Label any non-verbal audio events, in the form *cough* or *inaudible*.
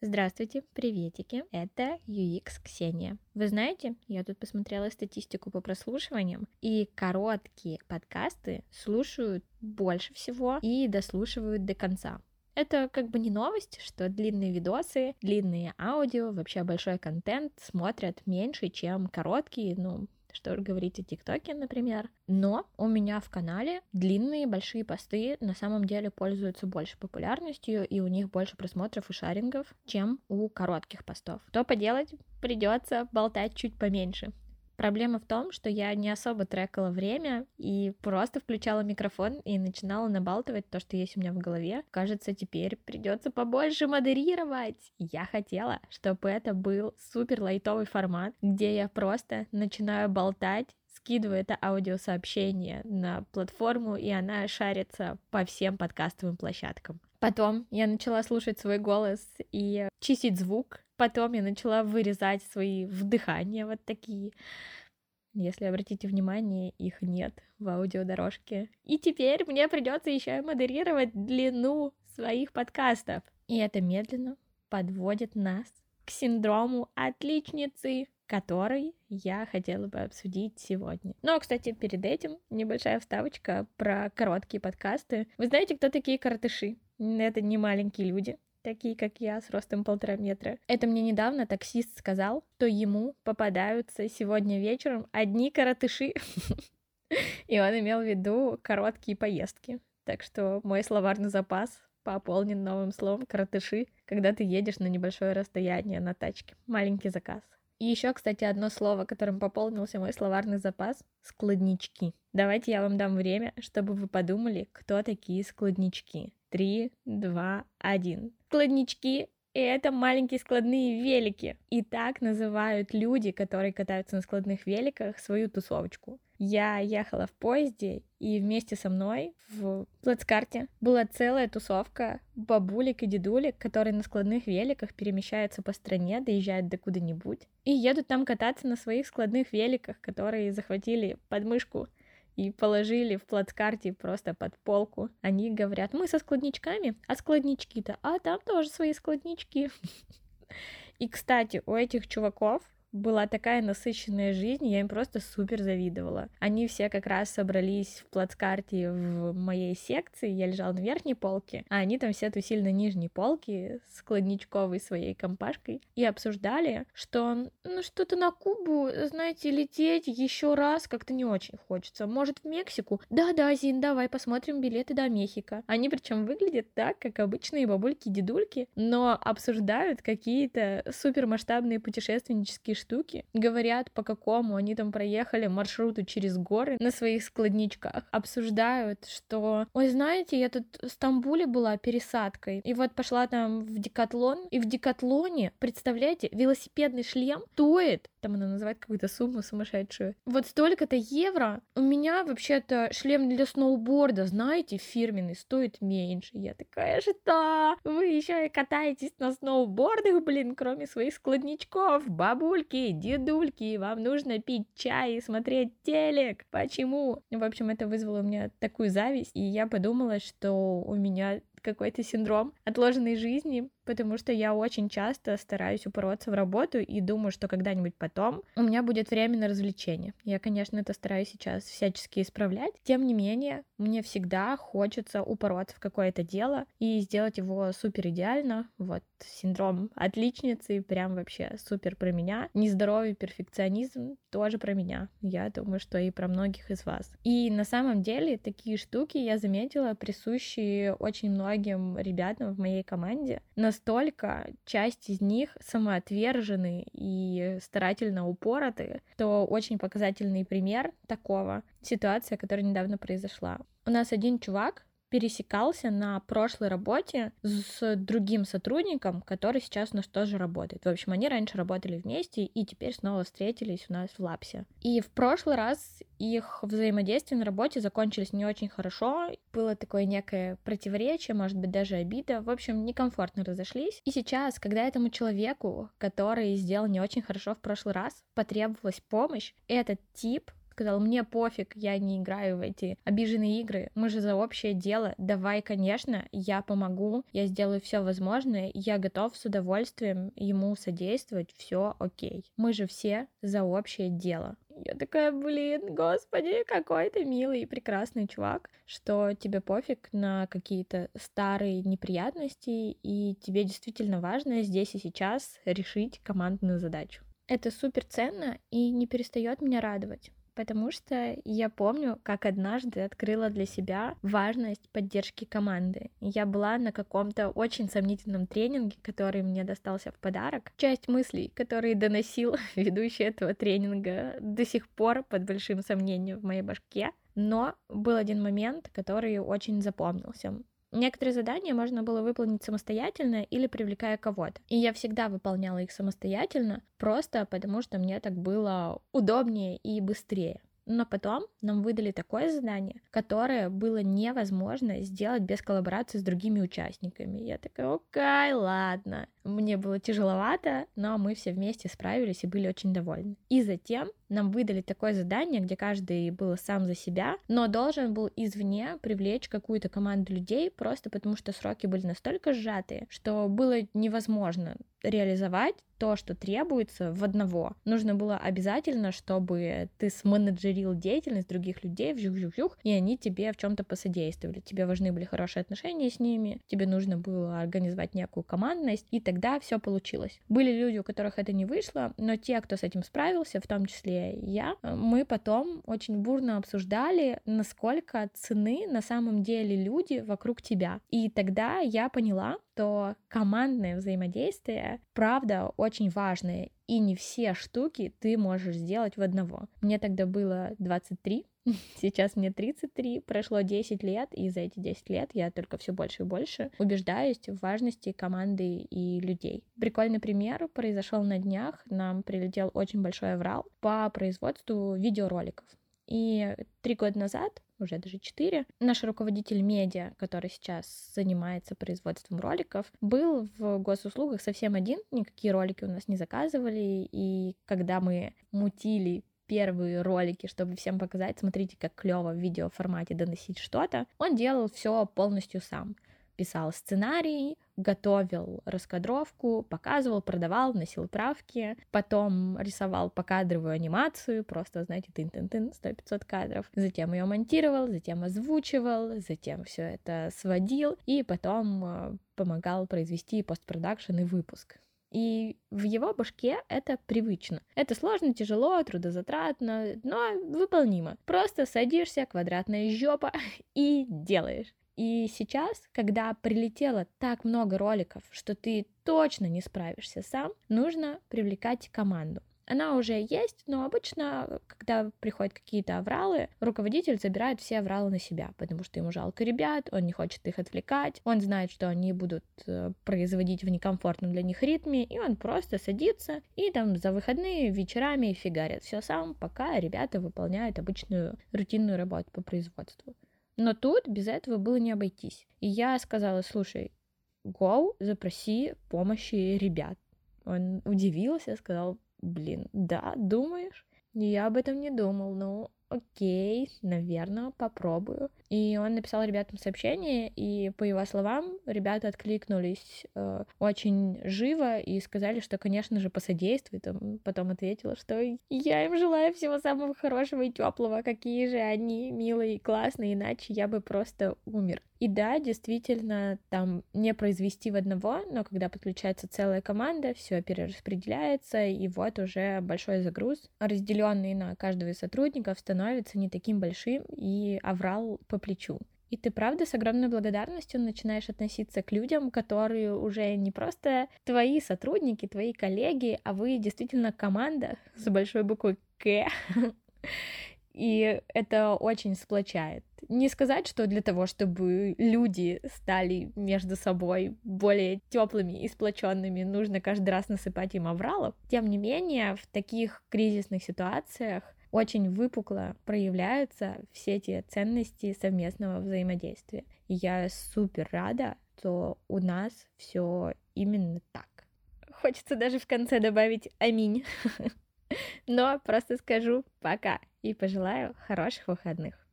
Здравствуйте, приветики, это UX Ксения. Вы знаете, я тут посмотрела статистику по прослушиваниям, и короткие подкасты слушают больше всего и дослушивают до конца. Это как бы не новость, что длинные видосы, длинные аудио, вообще большой контент смотрят меньше, чем короткие, ну, что говорить о ТикТоке, например. Но у меня в канале длинные большие посты на самом деле пользуются больше популярностью, и у них больше просмотров и шарингов, чем у коротких постов. Что поделать? Придется болтать чуть поменьше. Проблема в том, что я не особо трекала время и просто включала микрофон и начинала набалтывать то, что есть у меня в голове. Кажется, теперь придется побольше модерировать. Я хотела, чтобы это был супер лайтовый формат, где я просто начинаю болтать скидываю это аудиосообщение на платформу, и она шарится по всем подкастовым площадкам. Потом я начала слушать свой голос и чистить звук. Потом я начала вырезать свои вдыхания вот такие. Если обратите внимание, их нет в аудиодорожке. И теперь мне придется еще и модерировать длину своих подкастов. И это медленно подводит нас к синдрому отличницы, который я хотела бы обсудить сегодня. Но, кстати, перед этим небольшая вставочка про короткие подкасты. Вы знаете, кто такие коротыши? Это не маленькие люди такие как я, с ростом полтора метра. Это мне недавно таксист сказал, что ему попадаются сегодня вечером одни коротыши. *laughs* И он имел в виду короткие поездки. Так что мой словарный запас пополнен новым словом коротыши, когда ты едешь на небольшое расстояние на тачке. Маленький заказ. И еще, кстати, одно слово, которым пополнился мой словарный запас — складнички. Давайте я вам дам время, чтобы вы подумали, кто такие складнички. Три, два, один. Складнички и это маленькие складные велики. И так называют люди, которые катаются на складных великах, свою тусовочку. Я ехала в поезде, и вместе со мной в плацкарте была целая тусовка бабулек и дедулек, которые на складных великах перемещаются по стране, доезжают до куда-нибудь, и едут там кататься на своих складных великах, которые захватили подмышку и положили в плацкарте просто под полку. Они говорят, мы со складничками, а складнички-то, а там тоже свои складнички. *laughs* И, кстати, у этих чуваков была такая насыщенная жизнь, я им просто супер завидовала. Они все как раз собрались в плацкарте в моей секции, я лежала на верхней полке, а они там все тусили на нижней полке с кладничковой своей компашкой и обсуждали, что ну что-то на Кубу, знаете, лететь еще раз как-то не очень хочется. Может, в Мексику? Да-да, Зин, давай посмотрим билеты до Мехико. Они причем выглядят так, как обычные бабульки-дедульки, но обсуждают какие-то супермасштабные путешественнические штуки, говорят, по какому они там проехали маршруту через горы на своих складничках, обсуждают, что, ой, знаете, я тут в Стамбуле была пересадкой, и вот пошла там в Декатлон, и в Декатлоне, представляете, велосипедный шлем стоит там она называет какую-то сумму сумасшедшую. Вот столько-то евро. У меня вообще-то шлем для сноуборда, знаете, фирменный, стоит меньше. Я такая, что? Вы еще и катаетесь на сноубордах, блин, кроме своих складничков, бабульки, дедульки, вам нужно пить чай и смотреть телек. Почему? В общем, это вызвало у меня такую зависть, и я подумала, что у меня какой-то синдром отложенной жизни, потому что я очень часто стараюсь упороться в работу и думаю, что когда-нибудь потом у меня будет время на развлечения. Я, конечно, это стараюсь сейчас всячески исправлять. Тем не менее, мне всегда хочется упороться в какое-то дело и сделать его супер идеально. Вот синдром отличницы прям вообще супер про меня. Нездоровый перфекционизм тоже про меня. Я думаю, что и про многих из вас. И на самом деле такие штуки я заметила присущие очень многим ребятам в моей команде. Настолько часть из них самоотвержены и старательно упороты, что очень показательный пример такого ситуация, которая недавно произошла. У нас один чувак, пересекался на прошлой работе с другим сотрудником, который сейчас у нас тоже работает. В общем, они раньше работали вместе и теперь снова встретились у нас в Лапсе. И в прошлый раз их взаимодействие на работе закончились не очень хорошо. Было такое некое противоречие, может быть, даже обида. В общем, некомфортно разошлись. И сейчас, когда этому человеку, который сделал не очень хорошо в прошлый раз, потребовалась помощь, этот тип сказал, мне пофиг, я не играю в эти обиженные игры, мы же за общее дело, давай, конечно, я помогу, я сделаю все возможное, я готов с удовольствием ему содействовать, все окей. Мы же все за общее дело. Я такая, блин, господи, какой ты милый и прекрасный чувак, что тебе пофиг на какие-то старые неприятности, и тебе действительно важно здесь и сейчас решить командную задачу. Это супер ценно и не перестает меня радовать потому что я помню, как однажды открыла для себя важность поддержки команды. Я была на каком-то очень сомнительном тренинге, который мне достался в подарок. Часть мыслей, которые доносил *laughs* ведущий этого тренинга, до сих пор под большим сомнением в моей башке. Но был один момент, который очень запомнился. Некоторые задания можно было выполнить самостоятельно или привлекая кого-то. И я всегда выполняла их самостоятельно, просто потому что мне так было удобнее и быстрее. Но потом нам выдали такое задание, которое было невозможно сделать без коллаборации с другими участниками. Я такая, окей, ладно. Мне было тяжеловато, но мы все вместе справились и были очень довольны. И затем нам выдали такое задание, где каждый был сам за себя, но должен был извне привлечь какую-то команду людей, просто потому что сроки были настолько сжатые, что было невозможно реализовать то, что требуется в одного. Нужно было обязательно, чтобы ты сменеджерил деятельность других людей, вжух-вжух-вжух, и они тебе в чем-то посодействовали. Тебе важны были хорошие отношения с ними, тебе нужно было организовать некую командность, и тогда все получилось. Были люди, у которых это не вышло, но те, кто с этим справился, в том числе и я, мы потом очень бурно обсуждали, насколько цены на самом деле люди вокруг тебя. И тогда я поняла, что командное взаимодействие, правда, очень важное, и не все штуки ты можешь сделать в одного. Мне тогда было 23, *laughs* Сейчас мне 33, прошло 10 лет, и за эти 10 лет я только все больше и больше убеждаюсь в важности команды и людей. Прикольный пример произошел на днях. Нам прилетел очень большой аврал по производству видеороликов. И три года назад уже даже четыре. Наш руководитель медиа, который сейчас занимается производством роликов, был в госуслугах совсем один, никакие ролики у нас не заказывали, и когда мы мутили первые ролики, чтобы всем показать, смотрите, как клево в видеоформате доносить что-то, он делал все полностью сам. Писал сценарий, готовил раскадровку, показывал, продавал, носил правки, потом рисовал покадровую анимацию, просто, знаете, тын-тын-тын, 100-500 кадров, затем ее монтировал, затем озвучивал, затем все это сводил, и потом э, помогал произвести постпродакшн и выпуск. И в его башке это привычно. Это сложно, тяжело, трудозатратно, но выполнимо. Просто садишься, квадратная жопа *laughs* и делаешь. И сейчас, когда прилетело так много роликов, что ты точно не справишься сам, нужно привлекать команду. Она уже есть, но обычно, когда приходят какие-то авралы, руководитель забирает все авралы на себя, потому что ему жалко ребят, он не хочет их отвлекать, он знает, что они будут э, производить в некомфортном для них ритме, и он просто садится и там за выходные вечерами фигарит все сам, пока ребята выполняют обычную рутинную работу по производству. Но тут без этого было не обойтись. И я сказала, слушай, go, запроси помощи ребят. Он удивился, сказал, блин, да, думаешь? Я об этом не думал, ну окей, наверное, попробую. И он написал ребятам сообщение, и по его словам, ребята откликнулись э, очень живо и сказали, что, конечно же, посодействует. Он потом ответила, что я им желаю всего самого хорошего и теплого, какие же они милые и классные, иначе я бы просто умер. И да, действительно, там не произвести в одного, но когда подключается целая команда, все перераспределяется, и вот уже большой загруз, разделенный на каждого из сотрудников, становится не таким большим, и аврал по плечу. И ты правда с огромной благодарностью начинаешь относиться к людям, которые уже не просто твои сотрудники, твои коллеги, а вы действительно команда с большой буквы К. *laughs* И это очень сплочает. Не сказать, что для того, чтобы люди стали между собой более теплыми и сплоченными, нужно каждый раз насыпать им авралов. Тем не менее, в таких кризисных ситуациях очень выпукло проявляются все эти ценности совместного взаимодействия. И я супер рада, что у нас все именно так. Хочется даже в конце добавить аминь. *laughs* Но просто скажу пока. И пожелаю хороших выходных.